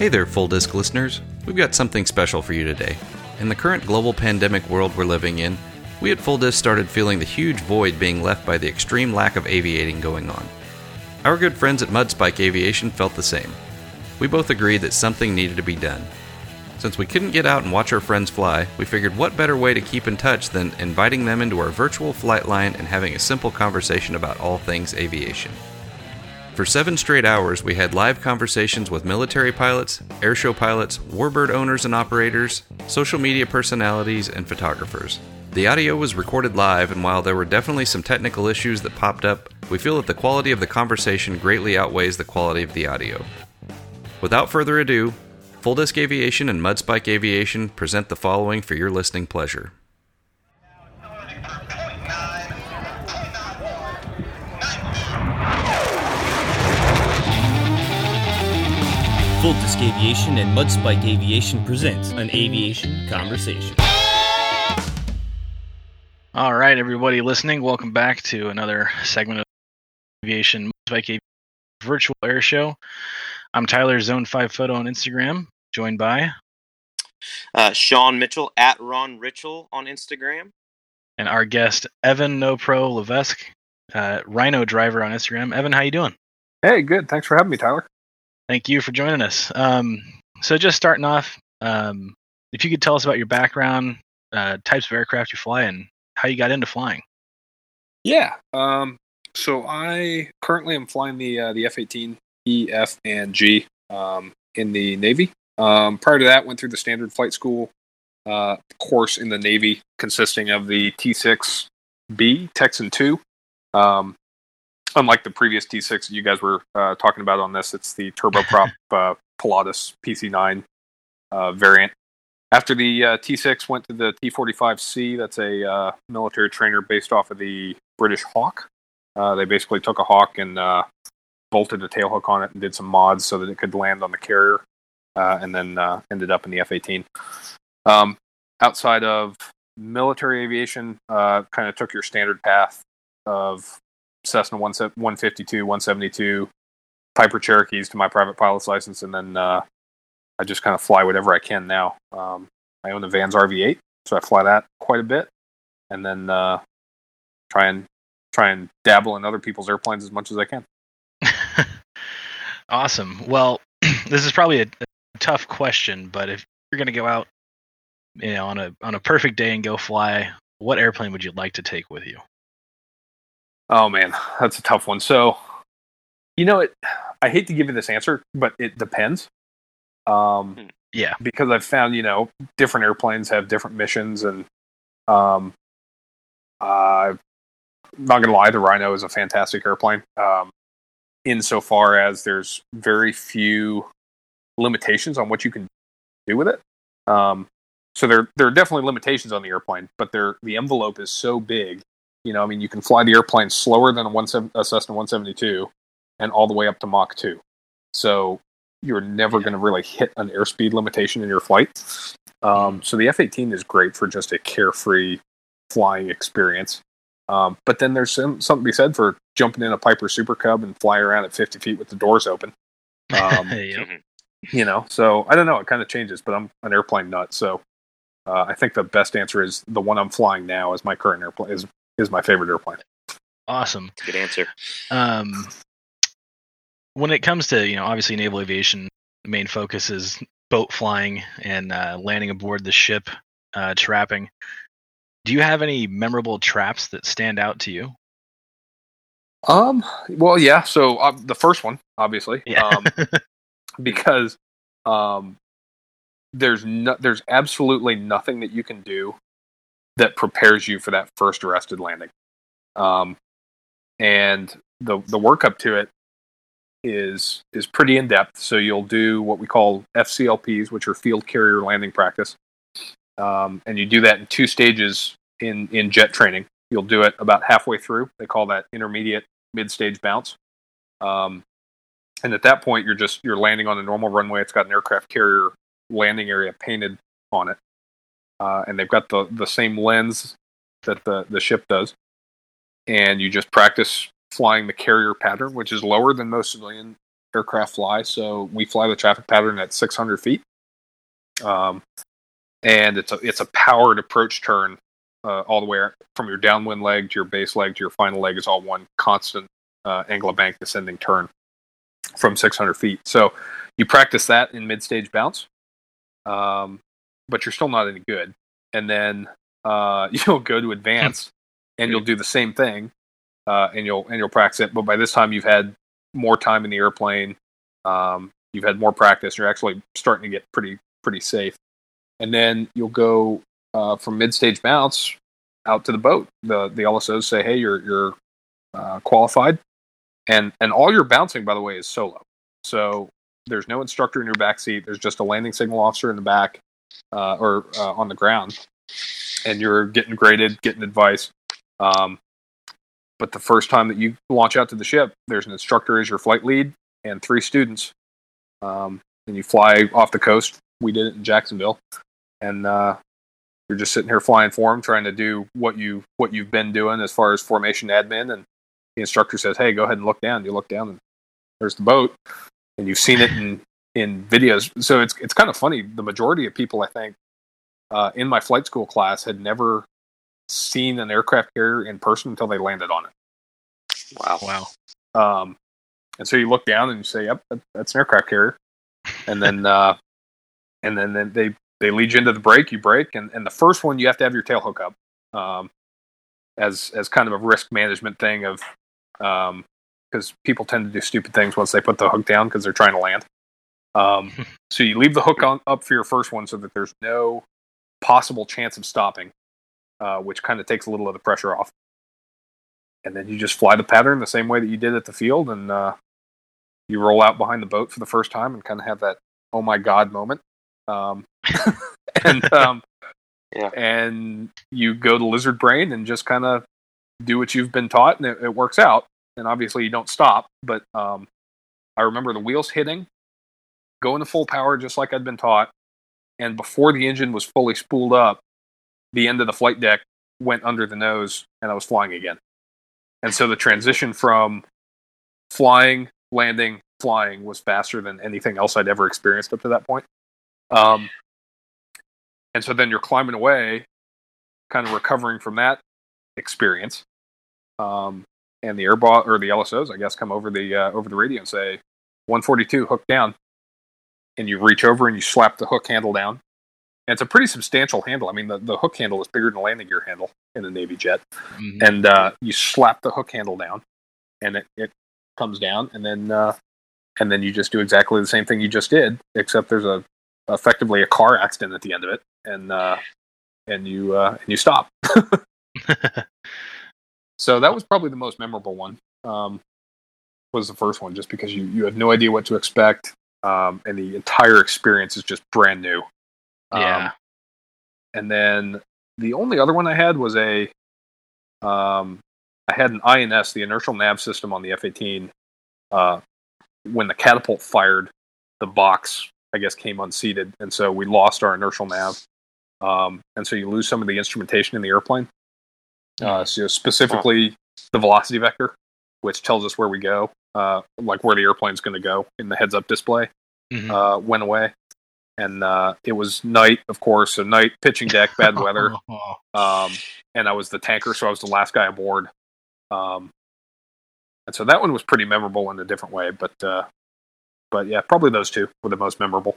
Hey there, Full Disc listeners. We've got something special for you today. In the current global pandemic world we're living in, we at Full Disc started feeling the huge void being left by the extreme lack of aviating going on. Our good friends at Mudspike Aviation felt the same. We both agreed that something needed to be done. Since we couldn't get out and watch our friends fly, we figured what better way to keep in touch than inviting them into our virtual flight line and having a simple conversation about all things aviation. For seven straight hours, we had live conversations with military pilots, airshow pilots, warbird owners and operators, social media personalities, and photographers. The audio was recorded live, and while there were definitely some technical issues that popped up, we feel that the quality of the conversation greatly outweighs the quality of the audio. Without further ado, Full Disc Aviation and Mudspike Aviation present the following for your listening pleasure. Full Disc Aviation and Mudspike Aviation presents an aviation conversation. All right, everybody listening, welcome back to another segment of Aviation Mudspike Aviation Virtual Air Show. I'm Tyler Zone Five Photo on Instagram, joined by Uh, Sean Mitchell at Ron Richel on Instagram. and our guest Evan No Pro Levesque, uh, Rhino Driver on Instagram. Evan, how you doing? Hey, good. Thanks for having me, Tyler. Thank you for joining us. Um, so, just starting off, um, if you could tell us about your background, uh, types of aircraft you fly, and how you got into flying. Yeah. Um, so I currently am flying the uh, the F-18 E, F, and G um, in the Navy. Um, prior to that, went through the standard flight school uh, course in the Navy, consisting of the T6B Texan 2. Um, unlike the previous T6 you guys were uh, talking about on this, it's the turboprop uh, Pilatus PC9 uh, variant. After the uh, T6 went to the T45C, that's a uh, military trainer based off of the British Hawk. Uh, they basically took a Hawk and uh, bolted a tailhook on it and did some mods so that it could land on the carrier, uh, and then uh, ended up in the F-18. Um, outside of military aviation, uh, kind of took your standard path of Cessna 152, 172, Piper Cherokees to my private pilot's license, and then uh, I just kind of fly whatever I can now. Um, I own the Vans RV8, so I fly that quite a bit, and then uh, try and try and dabble in other people's airplanes as much as I can. awesome. Well, this is probably a, a tough question, but if you're going to go out, you know, on a on a perfect day and go fly, what airplane would you like to take with you? Oh man, that's a tough one. So, you know, it. I hate to give you this answer, but it depends. Um, Yeah. because I've found you know different airplanes have different missions, and um, uh, not gonna lie, the Rhino is a fantastic airplane. Um, insofar as there's very few limitations on what you can do with it. Um, so there there are definitely limitations on the airplane, but the envelope is so big. You know, I mean, you can fly the airplane slower than a, one, sev- a Cessna 172 and all the way up to Mach 2. So you're never Yeah. going to really hit an airspeed limitation in your flight. Um, so the F 18 is great for just a carefree flying experience. Um, but then there's some, something to be said for jumping in a Piper Super Cub and fly around at 50 feet with the doors open. Um, Yep. Mhm. you know, so I don't know. It kind of changes, but I'm an airplane nut. So uh, I think the best answer is the one I'm flying now is my current airplane is is my favorite airplane. Awesome. Good answer. Um, when it comes to you know obviously naval aviation, the main focus is boat flying and uh, landing aboard the ship, uh, trapping. Do you have any memorable traps that stand out to you? Um. Well, yeah. So uh, the first one, obviously, Yeah. um, because um, there's no, there's absolutely nothing that you can do that prepares you for that first arrested landing. Um, and the the workup to it is is pretty in depth. So you'll do what we call FCLPs, which are field carrier landing practice, um, and you do that in two stages in in jet training. You'll do it about halfway through. They call that intermediate mid stage bounce. Um, and at that point, you're just you're landing on a normal runway. It's got an aircraft carrier landing area painted on it, uh, and they've got the the same lens that the the ship does. And you just practice flying the carrier pattern, which is lower than most civilian aircraft fly. So we fly the traffic pattern at 600 feet, um, and it's a it's a powered approach turn uh, all the way from your downwind leg to your base leg to your final leg is all one constant uh, angle of bank descending turn from 600 feet. So you practice that in mid stage bounce, um, but you're still not any good. And then uh, you'll go to advance and you'll do the same thing, uh, and you'll and you'll practice it. But by this time, you've had more time in the airplane. Um, you've had more practice. You're actually starting to get pretty pretty safe. And then you'll go uh, from mid stage bounce out to the boat. The the LSOs say, "Hey, you're you're uh, qualified," and and all your bouncing, by the way, is solo. So there's no instructor in your back seat. There's just a landing signal officer in the back uh, or uh, on the ground, and you're getting graded, getting advice. Um, but the first time that you launch out to the ship, there's an instructor as your flight lead and three students, um, and you fly off the coast. We did it in Jacksonville, and uh, you're just sitting here flying form, trying to do what you what you've been doing as far as formation admin. And the instructor says, "Hey, go ahead and look down." You look down, and there's the boat, and you've seen it in in videos. So it's it's kind of funny. The majority of people, I think, uh, in my flight school class had never seen an aircraft carrier in person until they landed on it. Wow. Wow. Um, and so you look down and you say, "Yep, that's an aircraft carrier," and then uh, and then, then they they lead you into the brake, you brake, and, and the first one you have to have your tail hook up, um, as as kind of a risk management thing of, um, because people tend to do stupid things once they put the hook down because they're trying to land. Um, so you leave the hook on up for your first one so that there's no possible chance of stopping, uh, which kind of takes a little of the pressure off. And then you just fly the pattern the same way that you did at the field, and uh, you roll out behind the boat for the first time and kind of have that oh my god moment. Um, and um, Yeah. and you go to lizard brain and just kind of do what you've been taught, and it, it works out. And obviously, you don't stop. But um, I remember the wheels hitting, going into full power just like I'd been taught, and before the engine was fully spooled up, the end of the flight deck went under the nose, and I was flying again. And so the transition from flying, landing, flying was faster than anything else I'd ever experienced up to that point. Um, and so then you're climbing away, kind of recovering from that experience. Um, and the air boss or the LSOs, I guess, come over the uh, over the radio and say, "142, hook down." And you reach over and you slap the hook handle down. And it's a pretty substantial handle. I mean, the, the hook handle is bigger than a landing gear handle in a Navy jet. Mhm. And uh, you slap the hook handle down, and it, it comes down, and then uh, and then you just do exactly the same thing you just did, except there's a effectively a car accident at the end of it, and uh, and you uh, and you stop. So that was probably the most memorable one. Um, was the first one, just because you you have no idea what to expect, um, and the entire experience is just brand new. Um, Yeah. and then the only other one I had was a, um, I had an INS, the inertial nav system on the F-18. Uh, when the catapult fired, the box I guess came unseated, and so we lost our inertial nav. Um, and so you lose some of the instrumentation in the airplane. Uh, so specifically the velocity vector, which tells us where we go, uh, like where the airplane's going to go in the heads-up display, Mhm. uh, went away. And uh, it was night, of course, so night, pitching deck, bad weather, um, and I was the tanker, so I was the last guy aboard. Um, and so that one was pretty memorable in a different way, but uh, but yeah, probably those two were the most memorable.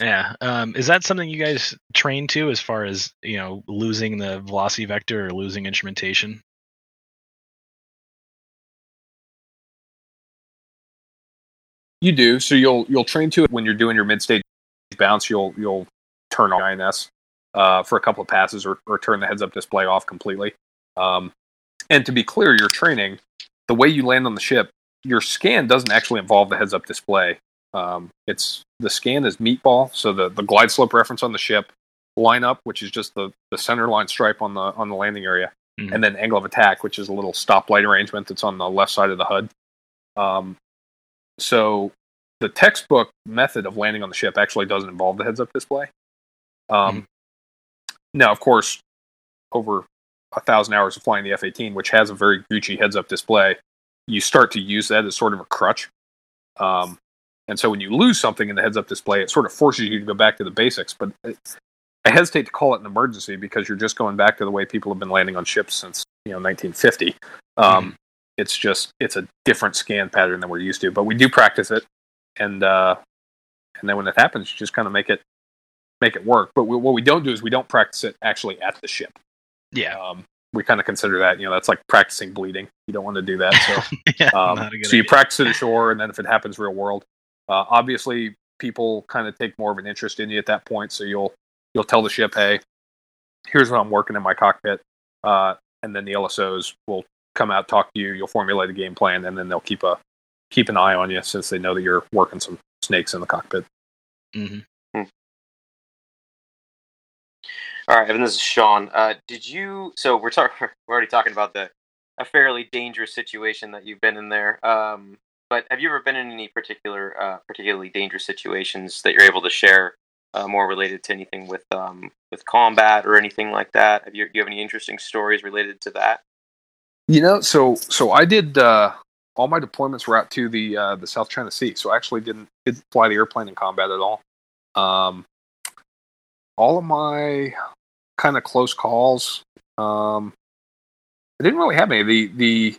Yeah. Um, is that something you guys train to as far as, you know, losing the velocity vector or losing instrumentation? You do. So you'll you'll train to it when you're doing your mid stage bounce. You'll you'll turn on INS uh, for a couple of passes or, or turn the heads up display off completely. Um, and to be clear, your training, the way you land on the ship, your scan doesn't actually involve the heads up display. Um, it's the scan is meatball, so the, the glide slope reference on the ship, line up, which is just the, the center line stripe on the on the landing area, Mhm. and then angle of attack, which is a little stoplight arrangement that's on the left side of the HUD. Um, so the textbook method of landing on the ship actually doesn't involve the heads up display. Um, Now, of course, over a thousand hours of flying the F 18, which has a very Gucci heads up display, you start to use that as sort of a crutch. Um, And so when you lose something in the heads up display, it sort of forces you to go back to the basics. But it, I hesitate to call it an emergency because you're just going back to the way people have been landing on ships since you know 1950. Um, It's just it's a different scan pattern than we're used to. But we do practice it, and uh, and then when it happens, you just kind of make it make it work. But we, what we don't do is we don't practice it actually at the ship. Yeah. Um, we kind of consider that you know that's like practicing bleeding. You don't want to do that. So yeah. um, not a good so you practice it ashore, and then if it happens real world, uh, obviously people kind of take more of an interest in you at that point. So you'll you'll tell the ship, hey, here's what I'm working in my cockpit, uh, and then the LSOs will come out, talk to you. You'll formulate a game plan, and then they'll keep a keep an eye on you since they know that you're working some snakes in the cockpit. Mhm. All right, Evan. This is Sean. Uh, did you? So we're talking. We're already talking about the a fairly dangerous situation that you've been in there. Um, but have you ever been in any particular, uh, particularly dangerous situations that you're able to share, uh, more related to anything with um, with combat or anything like that? Have you? Do you have any interesting stories related to that? You know, so so I did uh, all my deployments were out to the uh, the South China Sea, so I actually didn't didn't fly the airplane in combat at all. Um, all of my kind of close calls, um, I didn't really have any. The the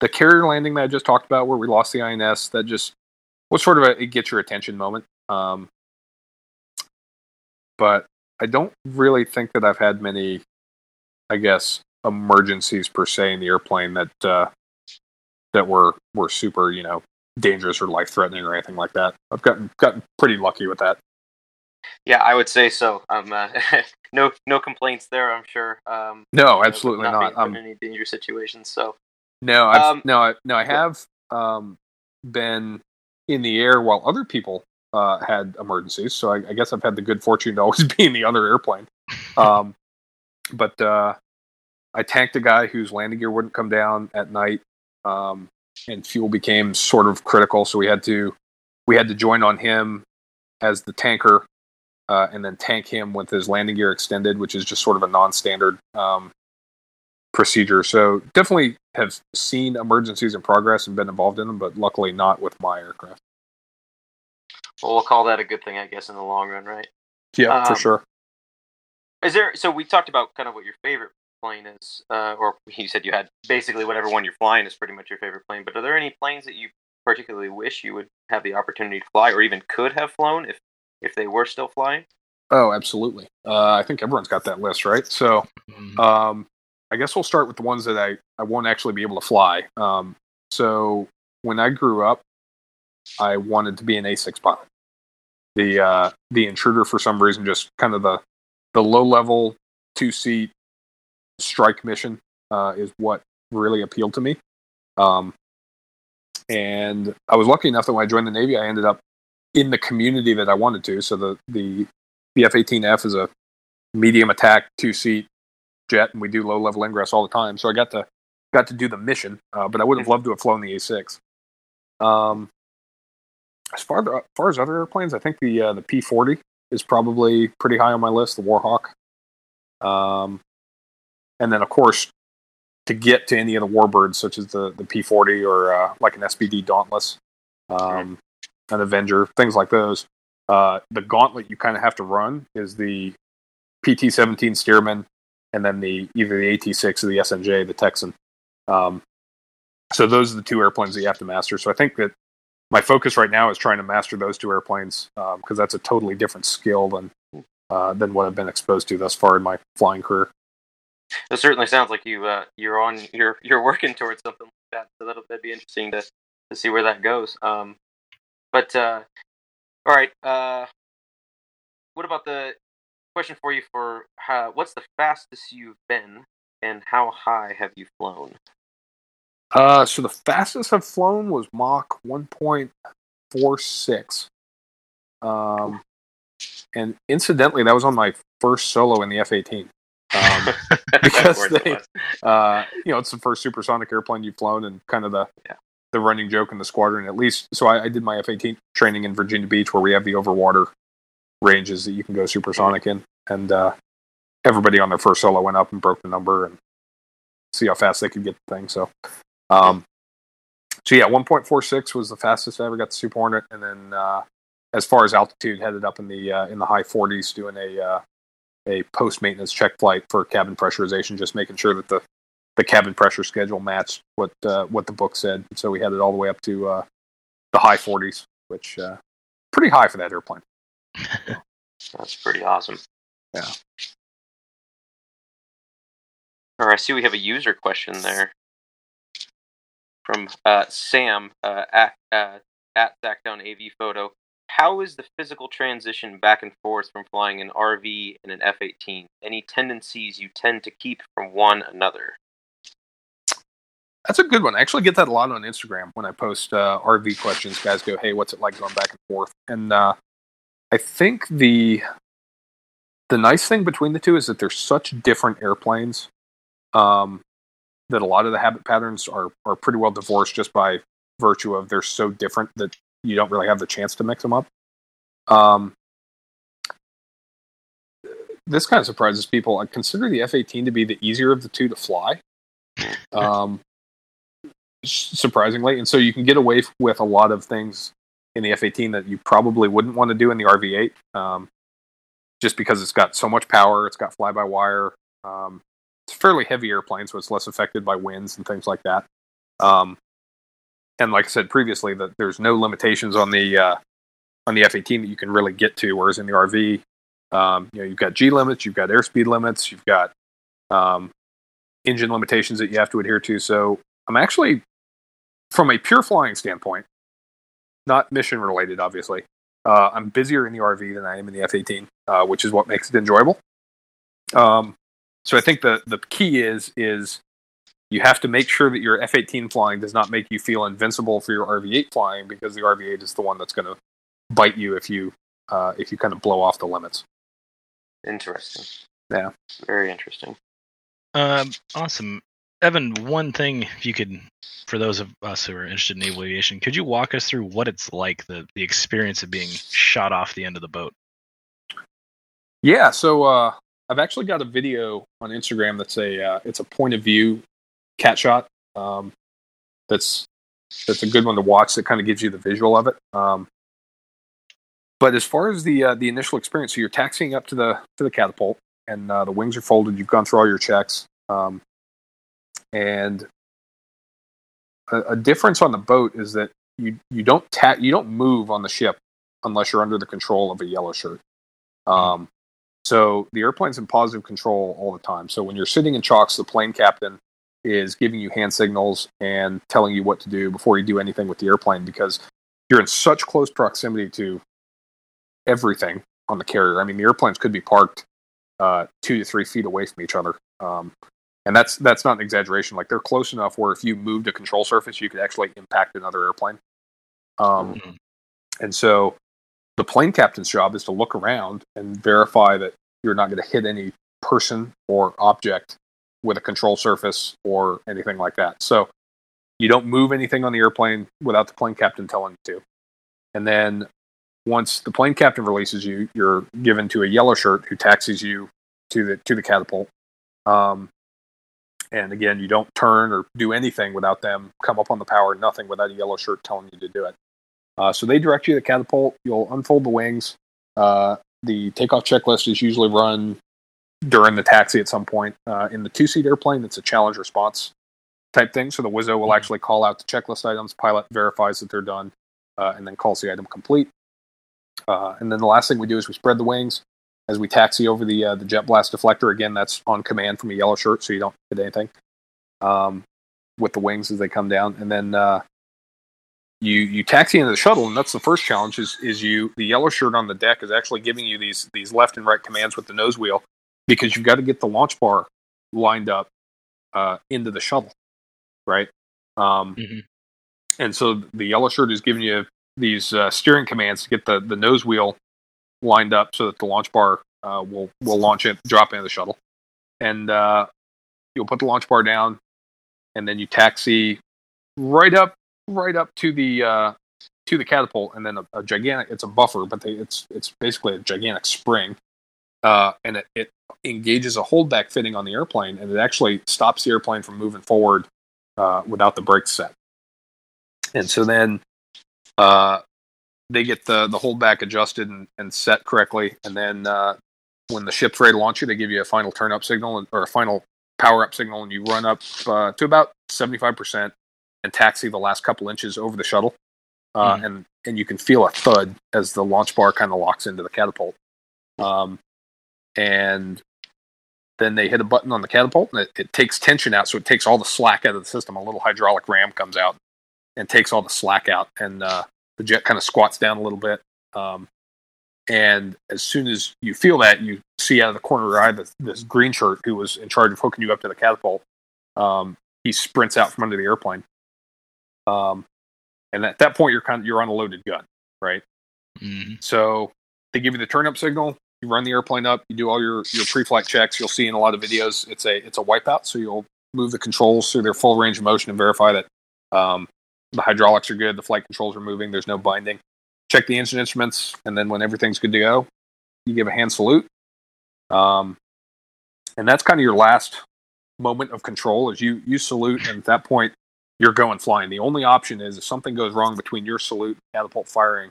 the carrier landing that I just talked about, where we lost the INS, that just was sort of a it gets your attention moment. Um, but I don't really think that I've had many, I guess, emergencies per se in the airplane that uh, that were were super, you know, dangerous or life threatening or anything like that. I've gotten gotten pretty lucky with that. Yeah, I would say so. Um, uh, no, no complaints there. I'm sure. Um, No, absolutely not. not. being Um, in any dangerous situations. So no, I've, Um, no, I, no, I have um, been in the air while other people uh, had emergencies. So I, I guess I've had the good fortune to always be in the other airplane. Um, but uh, I tanked a guy whose landing gear wouldn't come down at night, um, and fuel became sort of critical. So we had to we had to join on him as the tanker, uh, and then tank him with his landing gear extended, which is just sort of a non-standard um, procedure. So definitely have seen emergencies in progress and been involved in them, but luckily not with my aircraft. well, we'll call that a good thing, I guess, in the long run, right? Yeah, for Um, sure. Is there? So we talked about kind of what your favorite plane is, uh, or you said you had basically whatever one you're flying is pretty much your favorite plane. But are there any planes that you particularly wish you would have the opportunity to fly, or even could have flown if if they were still flying? Oh, absolutely. Uh, I think everyone's got that list, right? So Mhm. Um, I guess we'll start with the ones that I, I won't actually be able to fly. Um, so when I grew up, I wanted to be an A6 pilot. The uh, the intruder for some reason just kind of the the low level two seat strike mission uh, is what really appealed to me. Um, and I was lucky enough that when I joined the Navy, I ended up in the community that I wanted to. So the the the F-18F is a medium attack two seat jet, and we do low level ingress all the time. So I got to got to do the mission, uh, but I would have loved to have flown the A6. Um, as far as far as other airplanes, I think the uh, the P40 is probably pretty high on my list. The Warhawk, um, and then of course to get to any of the warbirds, such as the the P40 or uh, like an SBD Dauntless, um, an Avenger, things like those. Uh, the gauntlet you kind of have to run is the PT-17 Stearman, and then the either the AT6 or the SNJ, the Texan. Um, so those are the two airplanes that you have to master. So I think that my focus right now is trying to master those two airplanes because that's a totally different skill than uh, than what I've been exposed to thus far in my flying career. It certainly sounds like you uh, you're on you're you're working towards something like that. So that'll that'd be interesting to to see where that goes. Um, but uh, all right, uh, what about the question for you for how, what's the fastest you've been and how high have you flown? Uh, so the fastest I've flown was Mach 1.46. Um, and incidentally, that was on my first solo in the F-18. Um, because Of course it they- uh, you know, it's the first supersonic airplane you've flown, and kind of the Yeah. the running joke in the squadron. At least, so I, I did my F eighteen training in Virginia Beach, where we have the overwater ranges that you can go supersonic in, and uh, everybody on their first solo went up and broke the number and see how fast they could get the thing. So, um, so yeah, 1.46 was the fastest I ever got the Super Hornet, and then uh, as far as altitude, headed up in the uh, in the high 40s, doing a uh, a post maintenance check flight for cabin pressurization, just making sure that the the cabin pressure schedule matched what uh, what the book said. So we had it all the way up to uh, the high 40s, which uh, pretty high for that airplane. That's pretty awesome. Yeah. All right, I see we have a user question there from uh, Sam uh, at uh, at Sackdown AV Photo. How is the physical transition back and forth from flying an RV and an F-18? Any tendencies you tend to keep from one another? That's a good one. I actually get that a lot on Instagram when I post uh, RV questions. Guys go, "Hey, what's it like going back and forth?" And uh, I think the the nice thing between the two is that they're such different airplanes um, that a lot of the habit patterns are are pretty well divorced just by virtue of they're so different that you don't really have the chance to mix them up. Um, this kind of surprises people. I consider the F-18 to be the easier of the two to fly. Um, surprisingly, and so you can get away with a lot of things in the F-18 that you probably wouldn't want to do in the RV-8, um, just because it's got so much power. It's got fly-by-wire. Um, it's a fairly heavy airplane, so it's less affected by winds and things like that. Um, and like I said previously, that there's no limitations on the uh, on the F-18 that you can really get to, whereas in the RV, um, you know, you've got G limits, you've got airspeed limits, you've got um, engine limitations that you have to adhere to. So I'm actually, from a pure flying standpoint, not mission related, obviously. Uh, I'm busier in the RV than I am in the F-18, uh, which is what makes it enjoyable. Um, so I think the the key is is you have to make sure that your F-18 flying does not make you feel invincible for your RV-8 flying because the RV-8 is the one that's going to bite you if you uh, if you kind of blow off the limits. Interesting. Yeah. Very interesting. Um, awesome. Evan, one thing, if you could, for those of us who are interested in naval aviation, could you walk us through what it's like, the, the experience of being shot off the end of the boat? Yeah, so uh, I've actually got a video on Instagram that's a uh, it's a point of view cat shot. Um, that's that's a good one to watch. That kind of gives you the visual of it. Um, but as far as the uh, the initial experience, so you're taxiing up to the to the catapult, and uh, the wings are folded. You've gone through all your checks, um, and a, a, difference on the boat is that you you don't ta- you don't move on the ship unless you're under the control of a yellow shirt. Um, so the airplane's in positive control all the time. So when you're sitting in chocks, the plane captain is giving you hand signals and telling you what to do before you do anything with the airplane because you're in such close proximity to everything on the carrier. I mean, the airplanes could be parked uh, two to three feet away from each other, um, and that's that's not an exaggeration. Like they're close enough where if you moved a control surface, you could actually impact another airplane. Um, mm-hmm. And so the plane captain's job is to look around and verify that you're not going to hit any person or object with a control surface or anything like that. So you don't move anything on the airplane without the plane captain telling you to. And then once the plane captain releases you, you're given to a yellow shirt who taxis you to the to the catapult. Um, and again, you don't turn or do anything without them come up on the power. Nothing without a yellow shirt telling you to do it. Uh, so they direct you to the catapult. You'll unfold the wings. Uh, the takeoff checklist is usually run during the taxi at some point. Uh, in the two seat airplane, it's a challenge response type thing. So the WSO will mm-hmm. actually call out the checklist items. Pilot verifies that they're done, uh, and then calls the item complete. Uh, and then the last thing we do is we spread the wings as we taxi over the uh, the jet blast deflector. Again, that's on command from a yellow shirt, so you don't hit anything um, with the wings as they come down. And then you you taxi into the shuttle, and that's the first challenge. Is is you the yellow shirt on the deck is actually giving you these these left and right commands with the nose wheel because you've got to get the launch bar lined up uh, into the shuttle, right? Um, mm-hmm. And so the yellow shirt is giving you these uh, steering commands to get the the nose wheel lined up so that the launch bar uh, will will launch it, drop into the shuttle, and uh, you'll put the launch bar down, and then you taxi right up right up to the uh, to the catapult, and then a, a gigantic. It's a buffer, but they, it's it's basically a gigantic spring, uh, and it, it engages a holdback fitting on the airplane, and it actually stops the airplane from moving forward uh, without the brakes set. and so then uh, they get the the holdback adjusted and, and set correctly, and then uh, when the ship's ready to launch you, they give you a final turn up signal and, or a final power up signal, and you run up uh, to about seventy five percent and taxi the last couple inches over the shuttle, uh, Mhm. and and you can feel a thud as the launch bar kind of locks into the catapult, um, and then they hit a button on the catapult, and it, it takes tension out, so it takes all the slack out of the system. A little hydraulic ram comes out and takes all the slack out, and uh, the jet kind of squats down a little bit. Um, and as soon as you feel that, you see out of the corner of your eye this, this green shirt who was in charge of hooking you up to the catapult. Um, he sprints out from under the airplane. Um, and at that point, you're kind of you're on a loaded gun, right? hmm So they give you the turn up signal. You run the airplane up. You do all your, your pre-flight checks. You'll see in a lot of videos it's a it's a wipeout. So you'll move the controls through their full range of motion and verify that um, the hydraulics are good, the flight controls are moving, there's no binding. Check the engine instruments, and then when everything's good to go, you give a hand salute. Um, and that's kind of your last moment of control. Is you you salute, and at that point, you're going flying. The only option is if something goes wrong between your salute and catapult firing,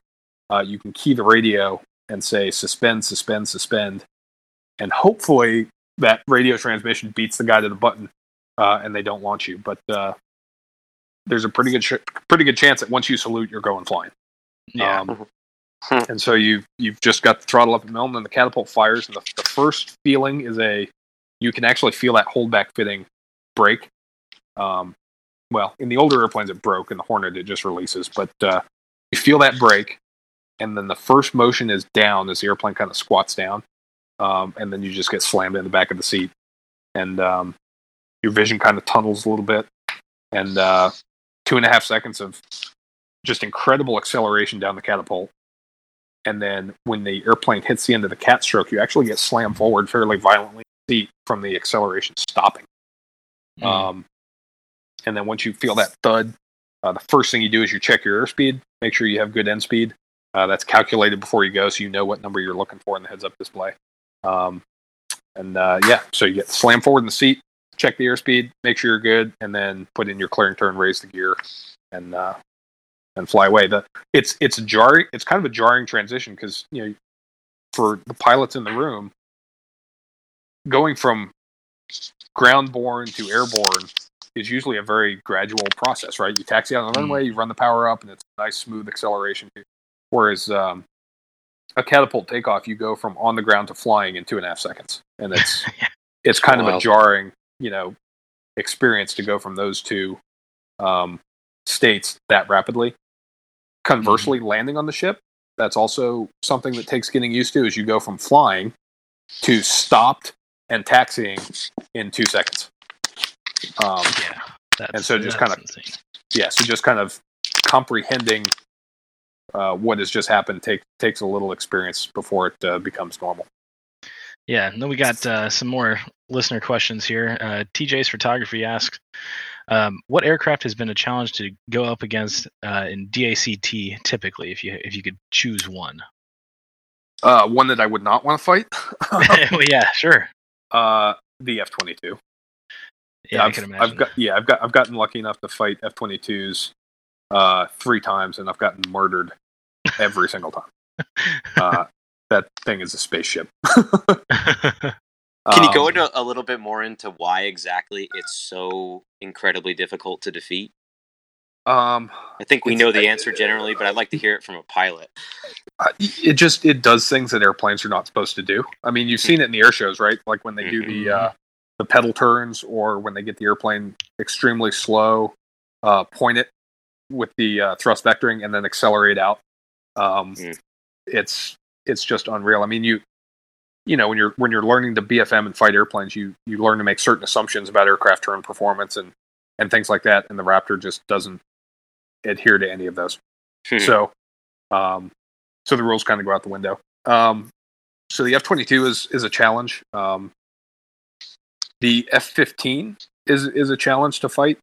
uh, you can key the radio and say suspend, suspend, suspend, and hopefully that radio transmission beats the guy to the button, uh, and they don't launch you. But uh, there's a pretty good ch- pretty good chance that once you salute, you're going flying. Yeah. Um, and so you've you've just got the throttle up at minimum, and the catapult fires, and the, the first feeling is a you can actually feel that holdback fitting break. Um, well, in the older airplanes, it broke, and the Hornet it just releases, but uh, you feel that break, and then the first motion is down as the airplane kind of squats down, um, and then you just get slammed in the back of the seat, and um, your vision kind of tunnels a little bit, and uh, two and a half seconds of just incredible acceleration down the catapult. And then when the airplane hits the end of the cat stroke, you actually get slammed forward fairly violently in the seat from the acceleration stopping. Mhm. Um, and then once you feel that thud, uh, the first thing you do is you check your airspeed, make sure you have good end speed. Uh, that's calculated before you go, so you know what number you're looking for in the heads-up display. Um, and uh, yeah, so you get slammed forward in the seat, check the airspeed, make sure you're good, and then put in your clearing turn, raise the gear, and uh, and fly away. The it's it's a jarring. It's kind of a jarring transition because you know for the pilots in the room, going from ground borne to airborne is usually a very gradual process, right? You taxi out on the Mm. runway, you run the power up, and it's a nice smooth acceleration. Whereas um, a catapult takeoff, you go from on the ground to flying in two and a half seconds, and it's Yeah. it's kind of a jarring, you know, experience to go from those two um, states that rapidly. Conversely, landing on the ship, that's also something that takes getting used to. As you go from flying to stopped and taxiing in two seconds. Um, yeah. That's, and so just that's kinda- insane. yeah, so just kind of comprehending uh, what has just happened take, takes a little experience before it uh, becomes normal. Yeah, and then we got uh, some more listener questions here. Uh, TJ's Photography asks, um, "What aircraft has been a challenge to go up against uh, in DACT typically, if you if you could choose one?" Uh, one that I would not want to fight, well, yeah, sure. uh, the F twenty two. Yeah, I I've, can imagine. I've got yeah, I've got I've gotten lucky enough to fight F twenty twos uh, three times, and I've gotten murdered every single time. Uh, that thing is a spaceship. Can you go Um, into a little bit more into why exactly it's so incredibly difficult to defeat? Um, I think we know the answer generally, but I'd like to hear it from a pilot. Uh, it just it does things that airplanes are not supposed to do. I mean, you've seen it in the air shows, right? Like when they do the uh, the pedal turns, or when they get the airplane extremely slow, uh, point it with the uh, thrust vectoring, and then accelerate out. Um, Mm. It's it's just unreal. I mean, you you know when you're when you're learning to BFM and fight airplanes, you you learn to make certain assumptions about aircraft turn performance and and things like that, and the Raptor just doesn't adhere to any of those. Hmm. So, um, so the rules kind of go out the window. Um, so the F twenty two is is a challenge. Um, the F fifteen is is a challenge to fight.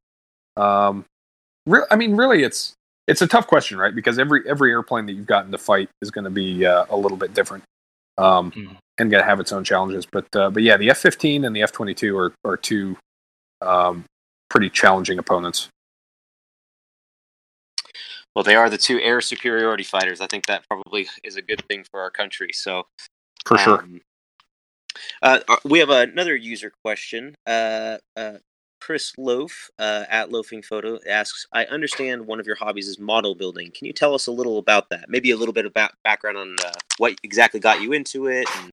Um, re- I mean, really, it's it's a tough question, right? Because every every airplane that you've gotten to fight is going to be uh, a little bit different, um, Mhm. and going to have its own challenges. But uh, but yeah, the F fifteen and the F twenty two are are two um, pretty challenging opponents. Well, they are the two air superiority fighters. I think that probably is a good thing for our country. So, For sure. um, uh, uh, we have another user question. Uh, uh, Chris Loaf uh, at Loafing Photo asks, "I understand one of your hobbies is model building. Can you tell us a little about that? Maybe a little bit about background on uh, what exactly got you into it and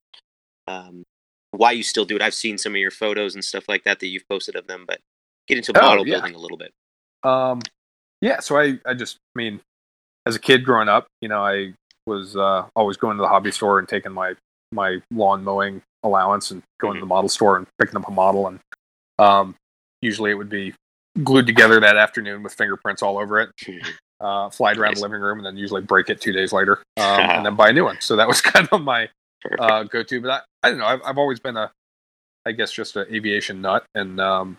um, why you still do it. I've seen some of your photos and stuff like that that you've posted of them, but get into Oh, model yeah. building a little bit. Um, yeah, so I, I just, I mean, as a kid growing up, you know, I was uh, always going to the hobby store and taking my my lawn mowing allowance and going to the model store and picking up a model, and um, usually it would be glued together that afternoon with fingerprints all over it. Uh, fly it around Nice. the living room and then usually break it two days later, um, and then buy a new one. So that was kind of my uh, go to. But I, I don't know. I've, I've always been a, I guess, just an aviation nut. And um,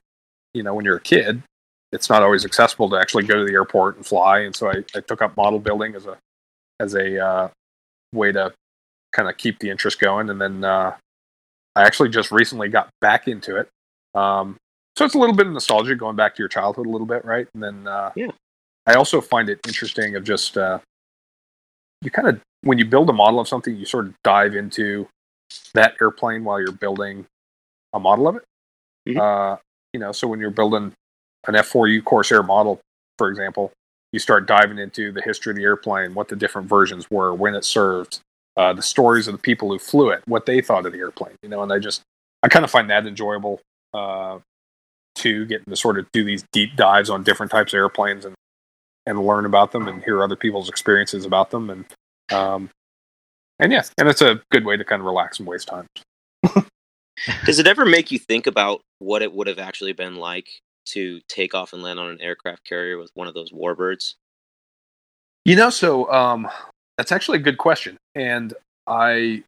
you know, when you're a kid, it's not always accessible to actually go to the airport and fly. And so I, I took up model building as a as a uh, way to kind of keep the interest going. And then uh, I actually just recently got back into it. Um, so it's a little bit of nostalgia going back to your childhood a little bit, right? And then uh, Yeah. I also find it interesting of just uh, you kind of when you build a model of something, you sort of dive into that airplane while you're building a model of it. Mhm. Uh, you know, so when you're building an F4U Corsair model, for example, you start diving into the history of the airplane, what the different versions were, when it served, uh, the stories of the people who flew it, what they thought of the airplane. You know, and I just I kind of find that enjoyable uh, too, getting to sort of do these deep dives on different types of airplanes and and learn about them and hear other people's experiences about them and um, and yeah, and it's a good way to kind of relax and waste time. Does it ever make you think about what it would have actually been like to take off and land on an aircraft carrier with one of those warbirds? You know, so um, that's actually a good question, and I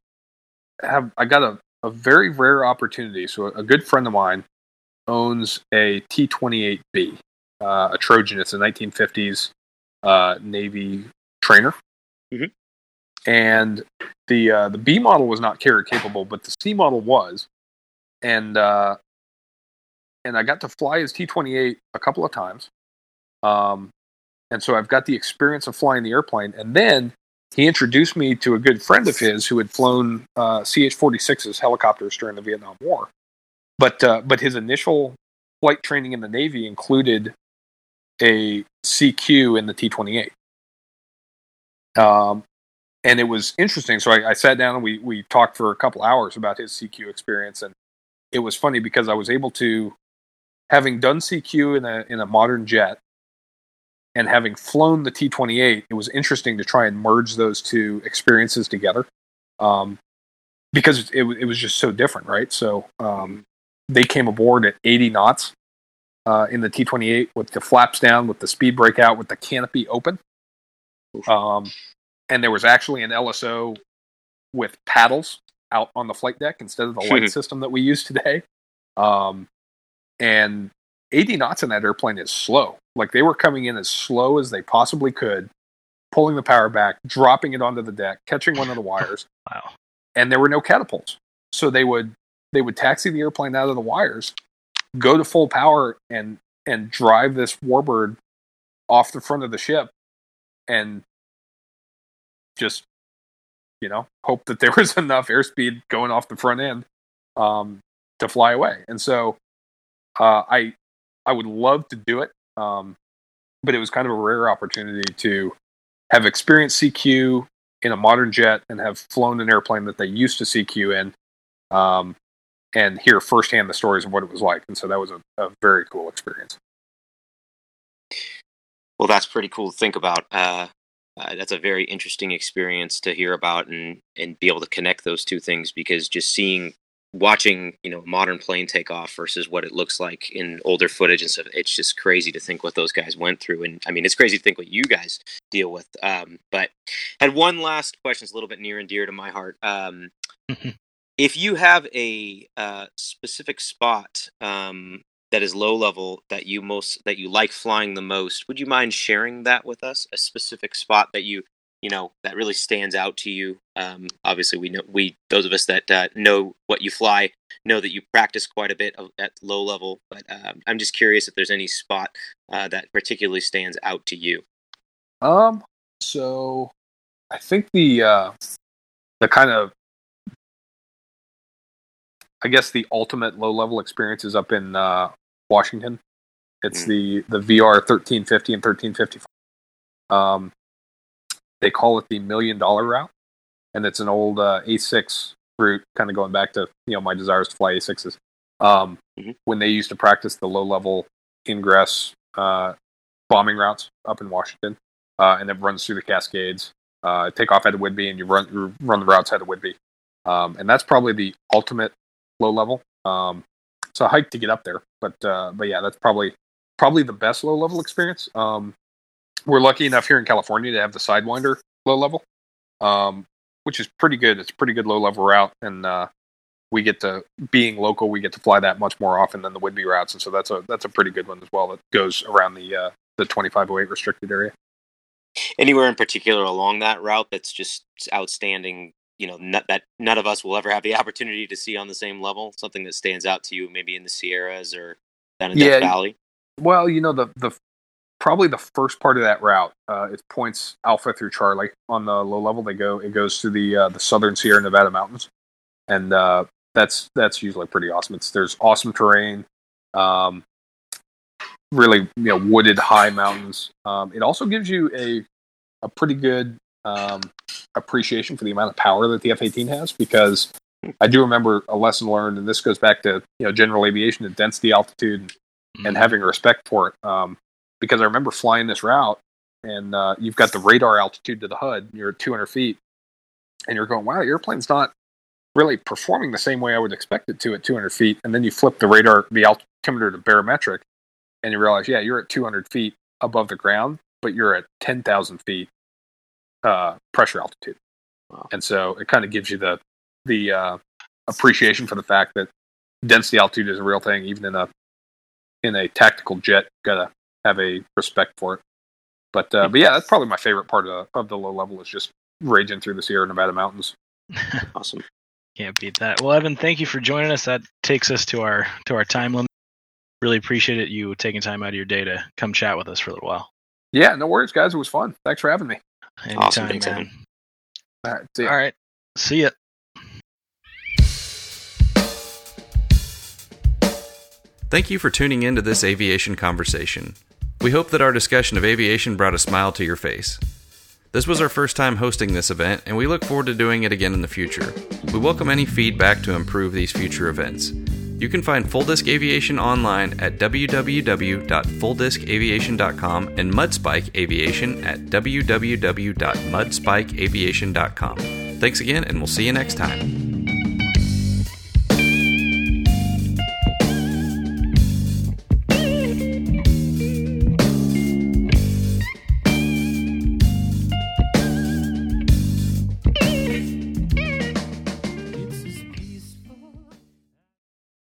have I got a, a very rare opportunity. So a good friend of mine owns a T twenty eight B, uh, a Trojan. It's a nineteen fifties uh, Navy trainer, Mhm. and the uh, the B model was not carrier capable, but the C model was, and uh, and I got to fly his T twenty eight a couple of times. Um, and so I've got the experience of flying the airplane. And then he introduced me to a good friend of his who had flown uh, CH-46s helicopters during the Vietnam War. But uh, but his initial flight training in the Navy included a CQ in the T-28. Um, and it was interesting. So I, I sat down and we we talked for a couple hours about his CQ experience, and it was funny because I was able to, having done CQ in a in a modern jet, and having flown the T twenty eight, it was interesting to try and merge those two experiences together, um, because it it was just so different, right? So um, they came aboard at eighty knots uh, in the T twenty eight with the flaps down, with the speed brake out, with the canopy open, um, and there was actually an LSO with paddles out on the flight deck instead of the light system that we use today. Um, and 80 knots in that airplane is slow. Like they were coming in as slow as they possibly could, pulling the power back, dropping it onto the deck, catching one of the wires, Wow. and there were no catapults. So they would they would taxi the airplane out of the wires, go to full power, and and drive this warbird off the front of the ship, and just you know hope that there was enough airspeed going off the front end um, to fly away. And so uh, I I would love to do it, um, but it was kind of a rare opportunity to have experienced CQ in a modern jet and have flown an airplane that they used to CQ in, um, and hear firsthand the stories of what it was like. And so that was a, a very cool experience. Well, that's pretty cool to think about. Uh, uh, that's a very interesting experience to hear about and and be able to connect those two things because just seeing watching you know modern plane take off versus what it looks like in older footage and stuff it's just crazy to think what those guys went through and i mean it's crazy to think what you guys deal with um, but had one last question it's a little bit near and dear to my heart um, if you have a uh, specific spot um, that is low level that you most that you like flying the most would you mind sharing that with us? A specific spot that you you know that really stands out to you? Um, obviously we know we those of us that uh, know what you fly know that you practice quite a bit of, at low level but um, i'm just curious if there's any spot uh, that particularly stands out to you. Um, so I think the uh, the kind of I guess the ultimate low level experience is up in uh, Washington. It's Mm. the the VR thirteen fifty and thirteen fifty five. Um, they call it the million dollar route, and it's an old uh, A6 route, kind of going back to you know my desires to fly A6s. Um, Mhm. When they used to practice the low level ingress uh, bombing routes up in Washington, uh, and it runs through the Cascades. Uh, take off at the Whidbey, and you run you run the routes out of Whidbey, um, and that's probably the ultimate low level. Um, it's a hike to get up there, but uh, but yeah, that's probably probably the best low level experience. Um, we're lucky enough here in California to have the Sidewinder low level, um, which is pretty good. It's a pretty good low level route, and uh, we get to being local, we get to fly that much more often than the Whidbey routes, and so that's a that's a pretty good one as well. That goes around the uh, the twenty five oh eight restricted area. Anywhere in particular along that route that's just outstanding. You know, not, that none of us will ever have the opportunity to see on the same level. Something that stands out to you, maybe in the Sierras or down in Yeah, Death Valley. Well, you know the the probably the first part of that route. Uh, it points Alpha through Charlie on the low level. They go it goes through the uh, the southern Sierra Nevada mountains, and uh, that's that's usually pretty awesome. It's there's awesome terrain, um, really you know wooded high mountains. Um, it also gives you a a pretty good um, appreciation for the amount of power that the F-18 has because I do remember a lesson learned, and this goes back to you know general aviation and density altitude Mm-hmm. and having respect for it. Um, because I remember flying this route, and uh, you've got the radar altitude to the HUD. You're at 200 feet, and you're going, "Wow, your airplane's not really performing the same way I would expect it to at 200 feet." And then you flip the radar, the altimeter to barometric, and you realize, yeah, you're at 200 feet above the ground, but you're at 10,000 feet uh, pressure altitude. Wow. And so it kind of gives you the the uh, appreciation for the fact that density altitude is a real thing, even in a in a tactical jet. Gotta have a respect for it. But uh, but yeah, that's probably my favorite part of the, of the low level is just raging through the Sierra Nevada mountains. Awesome. Can't beat that. Well, Evan, thank you for joining us. That takes us to our to our time limit. Really appreciate it you taking time out of your day to come chat with us for a little while. Yeah, no worries, guys. It was fun. Thanks for having me. Anytime, Awesome. Thanks, man. Evan. All right, see ya. All right. See ya. Thank you for tuning in to this aviation conversation. We hope that our discussion of aviation brought a smile to your face. This was our first time hosting this event, and we look forward to doing it again in the future. We welcome any feedback to improve these future events. You can find Full Disc Aviation online at www.fulldiscaviation.com and Mudspike Aviation at www.mudspikeaviation.com. Thanks again, and we'll see you next time.